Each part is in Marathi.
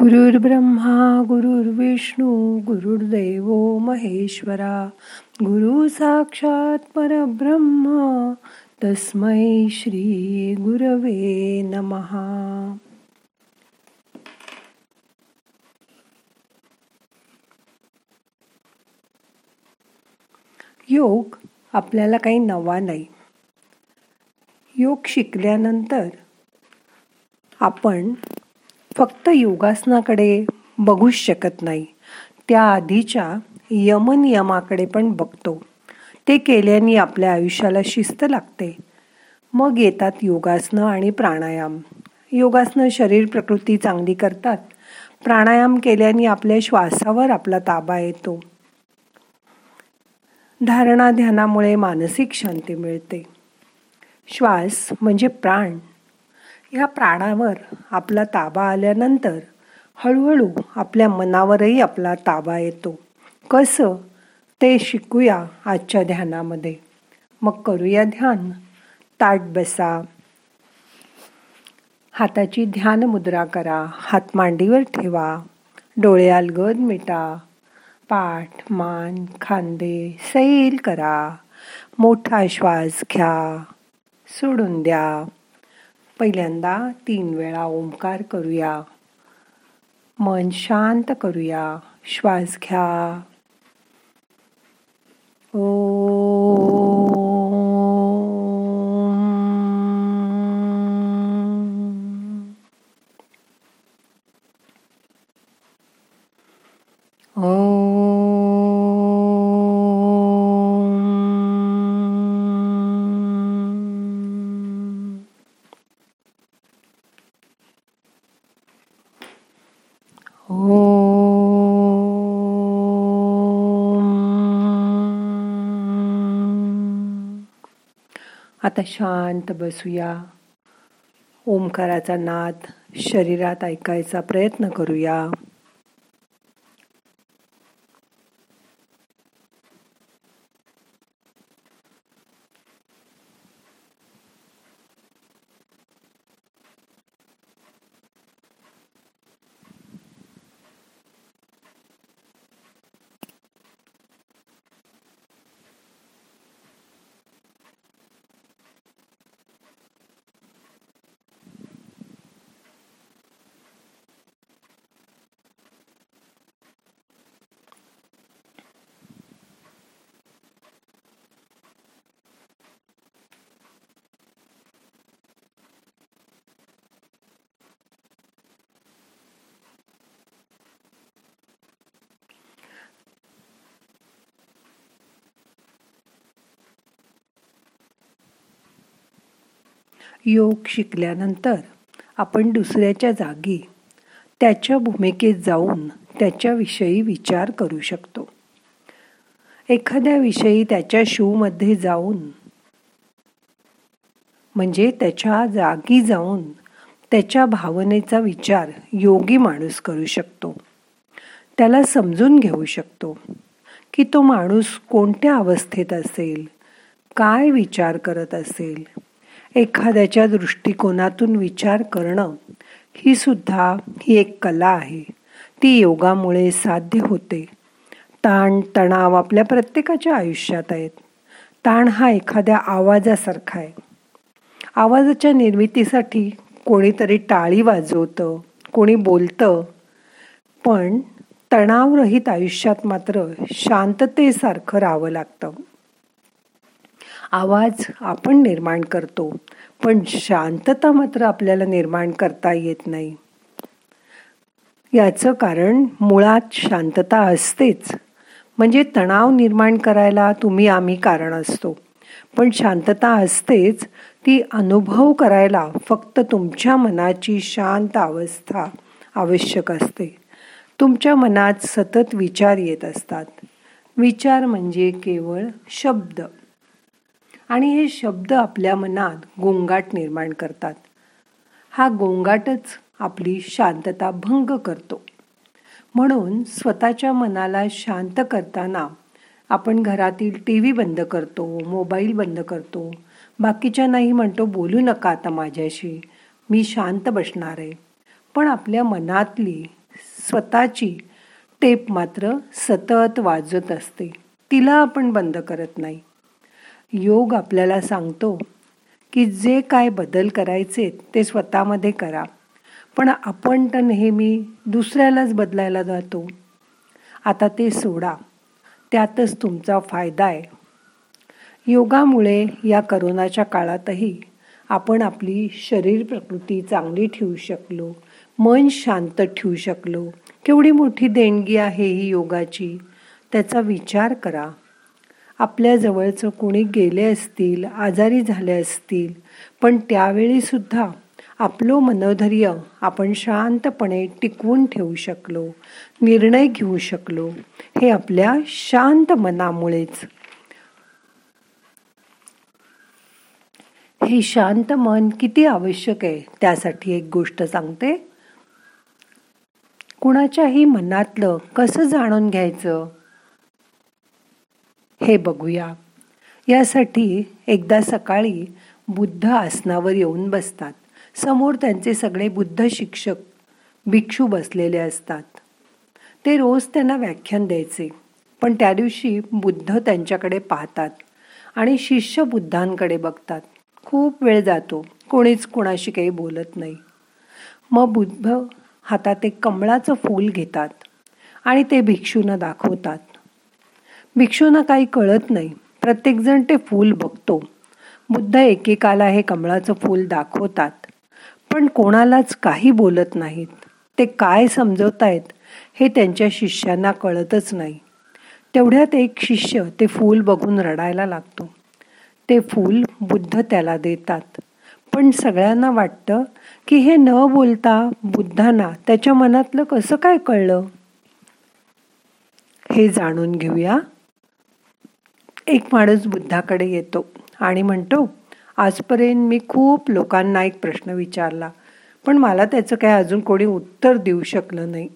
गुरुर् ब्रह्मा गुरुर्विष्णू गुरुर्देव महेश्वरा गुरु साक्षात परब्रह्म तस्मै श्री गुरवे नमहा योग आपल्याला काही नवा नाही. योग शिकल्यानंतर आपण फक्त योगासनाकडे बघूच शकत नाही. त्या आधीच्या यमनियमाकडे पण बघतो. ते केल्याने आपल्या आयुष्याला शिस्त लागते. मग येतात योगासनं आणि प्राणायाम. योगासनं शरीर प्रकृती चांगली करतात. प्राणायाम केल्याने आपल्या श्वासावर आपला ताबा येतो. धारणा ध्यानामुळे मानसिक शांती मिळते. श्वास म्हणजे प्राण. या प्राणावर आपला ताबा आल्यानंतर हळूहळू आपल्या मनावरही आपला ताबा येतो. कसं? ते शिकूया आजच्या ध्यानामध्ये. मग करूया ध्यान. ताट बसा. हाताची ध्यान मुद्रा करा. हात मांडीवर ठेवा. डोळे अलगद मिटा. पाठ मान खांदे सैल करा. मोठा श्वास घ्या. सोडून द्या. पहिल्यांदा तीन वेळा ओंकार करूया. मन शांत करूया. श्वास घ्या. ओ आता शांत बसूया. ओमकाराचा नाद शरीरात ऐकायचा प्रयत्न करूया. योग शिकल्यानंतर आपण दुसऱ्याच्या जागी त्याच्या भूमिकेत जाऊन त्याच्याविषयी विचार करू शकतो. एखाद्या विषयी त्याच्या शूमध्ये जाऊन म्हणजे त्याच्या जागी जाऊन त्याच्या भावनेचा विचार योगी माणूस करू शकतो. त्याला समजून घेऊ शकतो की तो माणूस कोणत्या अवस्थेत असेल काय विचार करत असेल एखाद्याच्या दृष्टिकोनातून विचार करणं ही सुद्धा ही एक कला आहे. ती योगामुळे साध्य होते. ताण तणाव आपल्या प्रत्येकाच्या आयुष्यात आहेत. ताण हा एखाद्या आवाजासारखा आहे. आवाजाच्या निर्मितीसाठी कोणीतरी टाळी वाजवतं कोणी बोलतं पण तणावरहित आयुष्यात मात्र शांततेसारखं राहावं लागतं. आवाज आपण निर्माण करतो पण शांतता मात्र आपल्याला निर्माण करता येत नाही. याचं कारण मुळात शांतता असतेच. म्हणजे तणाव निर्माण करायला तुम्ही आम्ही कारण असतो. पण शांतता असतेच ती अनुभव करायला फक्त तुमच्या मनाची शांत अवस्था आवश्यक असते. तुमच्या मनात सतत विचार येत असतात. विचार म्हणजे केवळ शब्द. आणि हे शब्द आपल्या मनात गोंगाट निर्माण करतात. हा गोंगाटच आपली शांतता भंग करतो. म्हणून स्वतःच्या मनाला शांत करताना आपण घरातील टी व्ही बंद करतो मोबाईल बंद करतो. बाकीच्या नाही म्हणतो बोलू नका आता माझ्याशी मी शांत बसणार आहे. पण आपल्या मनातली स्वतःची टेप मात्र सतत वाजत असते. तिला आपण बंद करत नाही. योग आपल्याला सांगतो की जे काय बदल करायचे ते स्वतःमध्ये करा. पण आपण तर नेहमी दुसऱ्यालाच बदलायला जातो. आता ते सोडा. त्यातच तुमचा फायदा आहे. योगामुळे या करोनाच्या काळातही आपण आपली शरीर प्रकृती चांगली ठेवू शकलो मन शांत ठेवू शकलो. केवढी मोठी देणगी आहे ही योगाची? त्याचा विचार करा. आपल्या जवळचं कोणी गेले असतील आजारी झाले असतील पण त्यावेळी सुद्धा आपलं मनोधैर्य आपण शांतपणे टिकवून ठेवू शकलो निर्णय घेऊ शकलो हे आपल्या शांत मनामुळेच. हे शांत मन किती आवश्यक आहे त्यासाठी एक गोष्ट सांगते. कुणाच्याही मनातलं कसं जाणून घ्यायचं? हे बघूया. यासाठी एकदा सकाळी बुद्ध आसनावर येऊन बसतात. समोर त्यांचे सगळे बुद्ध शिक्षक भिक्षू बसलेले असतात. ते रोज त्यांना व्याख्यान द्यायचे. पण त्या दिवशी बुद्ध त्यांच्याकडे पाहतात आणि शिष्य बुद्धांकडे बघतात. खूप वेळ जातो. कोणीच कोणाशी काही बोलत नाही. मग बुद्ध हातात एक कमळाचं फूल घेतात आणि ते भिक्षूंना दाखवतात. भिक्षूंना काही कळत नाही. प्रत्येकजण ते फूल बघतो. बुद्ध एकेकाला हे कमळाचं फूल दाखवतात. पण कोणालाच काही बोलत नाहीत. ते काय समजवतायत हे त्यांच्या शिष्यांना कळतच नाही. तेवढ्यात एक शिष्य ते फूल बघून रडायला लागतो. ते फूल बुद्ध त्याला देतात. पण सगळ्यांना वाटतं की हे न बोलता बुद्धांना त्याच्या मनातलं कसं काय कळलं? हे जाणून घेऊया. एक माणूस बुद्धाकडे येतो आणि म्हणतो आजपर्यंत मी खूप लोकांना एक प्रश्न विचारला पण मला त्याचं काय अजून कोणी उत्तर देऊ शकलं नाही.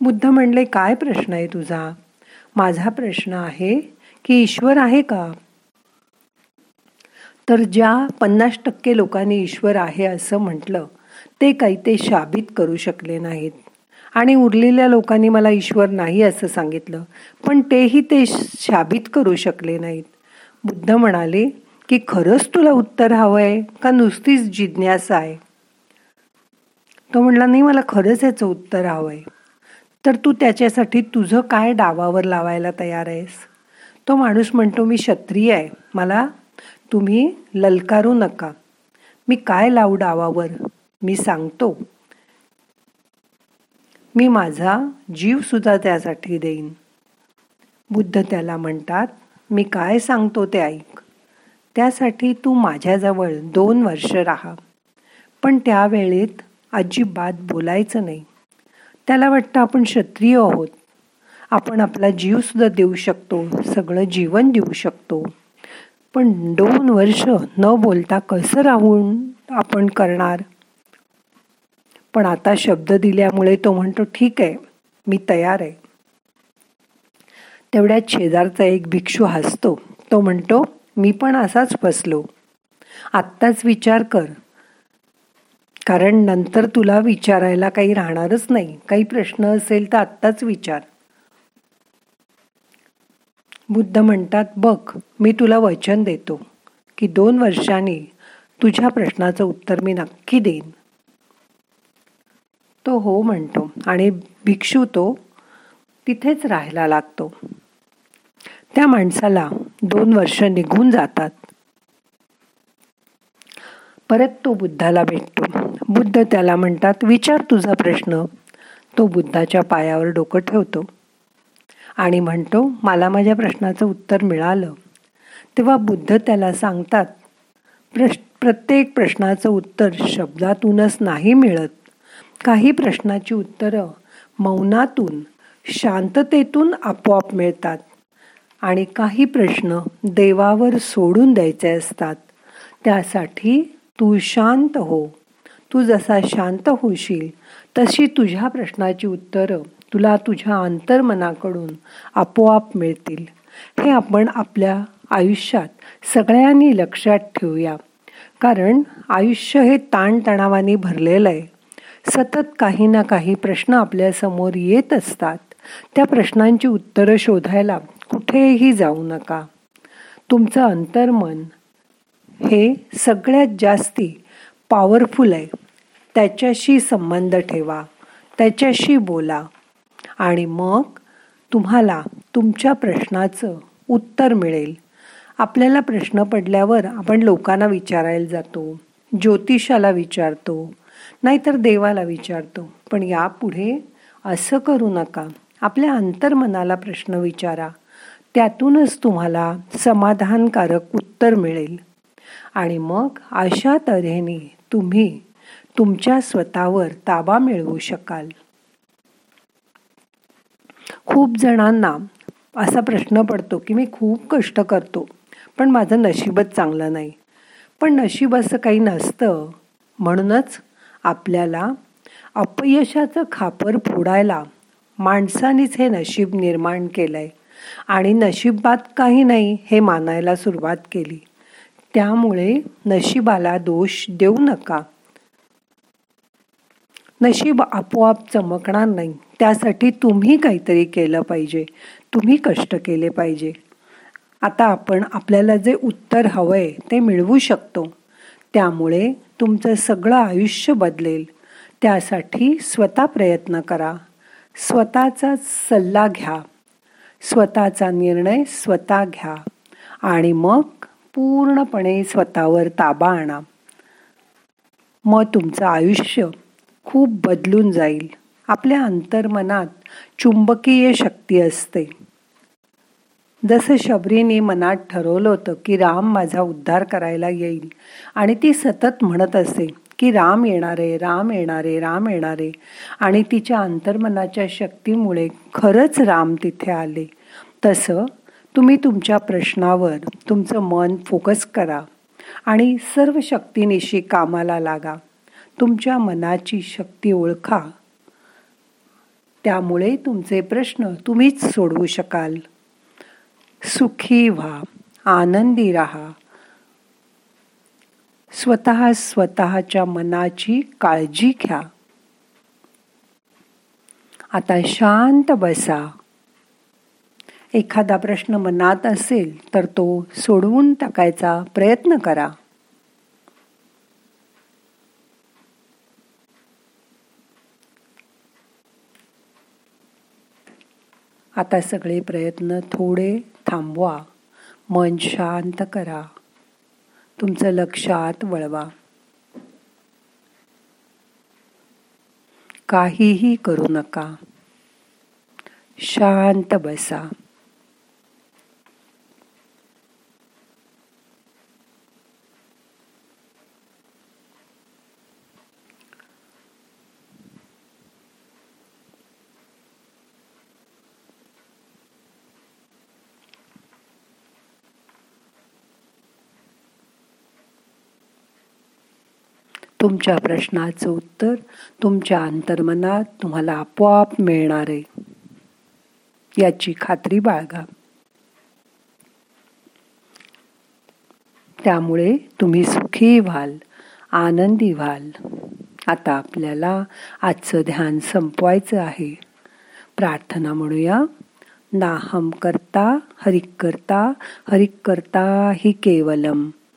बुद्ध म्हणले काय प्रश्न आहे तुझा? माझा प्रश्न आहे की ईश्वर आहे का? तर ज्या पन्नास टक्के लोकांनी ईश्वर आहे असं म्हटलं ते काही ते शाबित करू शकले नाहीत. आणि उरलेल्या लोकांनी मला ईश्वर नाही असं सांगितलं. पण तेही ते शाबित करू शकले नाहीत. बुद्ध म्हणाले की खरंच तुला उत्तर हवं आहे का? नुसतीच जिज्ञासा आहे. तो म्हणला नाही मला खरंच याचं उत्तर हवं आहे तर तू त्याच्यासाठी तुझं काय डावावर लावायला तयार आहेस? तो माणूस म्हणतो मी क्षत्रिय आहे. मला तुम्ही ललकारू नका. मी काय लावू डावावर? मी सांगतो. मी माझा जीवसुद्धा त्यासाठी देईन. बुद्ध त्याला म्हणतात मी काय सांगतो ते ऐक. त्यासाठी तू माझ्याजवळ दोन वर्ष राहा. पण त्यावेळेत अजिबात बोलायचं नाही. त्याला वाटतं आपण क्षत्रिय आहोत. आपण आपला जीवसुद्धा देऊ शकतो सगळं जीवन देऊ शकतो. पण दोन वर्ष न बोलता कसं राहून आपण करणार? पण आता शब्द दिल्यामुळे तो म्हणतो ठीक आहे मी तयार आहे. तेवढ्यात शेजारचा एक भिक्षू हसतो. तो म्हणतो मी पण असाच फसलो. आत्ताच विचार कर. कारण नंतर तुला विचारायला काही राहणारच नाही. काही प्रश्न असेल तर आत्ताच विचार. बुद्ध म्हणतात बघ मी तुला वचन देतो की दोन वर्षांनी तुझ्या प्रश्नाचं उत्तर मी नक्की देईन. तो हो म्हणतो आणि भिक्षू तो तिथेच राहायला लागतो. त्या माणसाला दोन वर्ष निघून जातात. परत तो बुद्धाला भेटतो. बुद्ध त्याला म्हणतात विचार तुझा प्रश्न. तो बुद्धाच्या पायावर डोकं ठेवतो आणि म्हणतो मला माझ्या प्रश्नाचं उत्तर मिळालं. तेव्हा बुद्ध त्याला सांगतात प्रश् प्रत्येक प्रश्नाचं उत्तर शब्दातूनच नाही मिळत. काही प्रश्नाची उत्तरं मौनातून शांततेतून आपोआप मिळतात. आणि काही प्रश्न देवावर सोडून द्यायचे असतात. त्यासाठी तू शांत हो. तू जसा शांत होशील तशी तुझ्या प्रश्नाची उत्तरं तुला तुझ्या अंतर्मनाकडून आपोआप मिळतील. हे आपण आपल्या आयुष्यात सगळ्यांनी लक्षात ठेवूया. कारण आयुष्य हे ताणतणावाने भरलेलं आहे. सतत काही ना काही प्रश्न आपल्यासमोर येत असतात. त्या प्रश्नांची उत्तरं शोधायला कुठेही जाऊ नका. तुमचं अंतर्मन हे सगळ्यात जास्ती पॉवरफुल आहे. त्याच्याशी संबंध ठेवा. त्याच्याशी बोला. आणि मग तुम्हाला तुमच्या प्रश्नाचं उत्तर मिळेल. आपल्याला प्रश्न पडल्यावर आपण लोकांना विचारायला जातो. ज्योतिषाला विचारतो. नाहीतर देवाला विचारतो पण यापुढे असं करू नका. आपल्या अंतर्मनाला प्रश्न विचारा. त्यातूनच तुम्हाला समाधानकारक उत्तर मिळेल. आणि मग अशा तऱ्हेने तुम्ही तुमच्या स्वतःवर ताबा मिळवू शकाल. खूप जणांना असा प्रश्न पडतो की मी खूप कष्ट करतो पण माझं नशीबच चांगलं नाही. पण नशीब असं काही नसतं म्हणूनच आपल्याला अपयशाचं खापर फोडायला माणसानेच हे नशीब निर्माण केलंय. आणि नशिबात काही नाही हे मानायला सुरुवात केली. त्यामुळे नशिबाला दोष देऊ नका. नशीब आपोआप चमकणार नाही. त्यासाठी तुम्ही काहीतरी केलं पाहिजे. तुम्ही कष्ट केले पाहिजे. आता आपण आपल्याला जे उत्तर हवंय ते मिळवू शकतो. त्यामुळे तुमचं सगळं आयुष्य बदलेल. त्यासाठी स्वतः प्रयत्न करा. स्वतःचा सल्ला घ्या. स्वतःचा निर्णय स्वतः घ्या. आणि मग पूर्णपणे स्वतःवर ताबा आणा. मग तुमचं आयुष्य खूप बदलून जाईल. आपल्या अंतर्मनात चुंबकीय शक्ती असते. जसं शबरीने मनात ठरवलं होतं की राम माझा उद्धार करायला येईल. आणि ती सतत म्हणत असे की राम येणारे राम येणारे राम येणारे. आणि तिच्या अंतर्मनाच्या शक्तीमुळे खरंच राम तिथे आले. तसं तुम्ही तुमच्या प्रश्नावर तुमचं मन फोकस करा आणि सर्व शक्तीनिशी कामाला लागा. तुमच्या मनाची शक्ती ओळखा. त्यामुळे तुमचे प्रश्न तुम्हीच सोडवू शकाल. सुखी व्हा आनंदी राहा. स्वतः स्वतःच्या मनाची काळजी घ्या. आता शांत बसा. एखादा प्रश्न मनात असेल तर तो सोडवून टाकायचा प्रयत्न करा. आता सगळे प्रयत्न थोडे थांबवा. मन शांत करा. तुमचं लक्षात वळवा. काहीही करू नका. शांत बसा. तुमच्या प्रश्नाचं उत्तर तुमच्या अंतर्मनात तुम्हाला आपोआप मिळणार आहे. याची खात्री बाळगा. त्यामुळे तुम्ही सुखी व्हाल आनंदी व्हाल. आता आपल्याला आजचं ध्यान संपवायचं आहे. प्रार्थना म्हणूया. नाहम करता हरिक करता हरिक करता हि केवलम.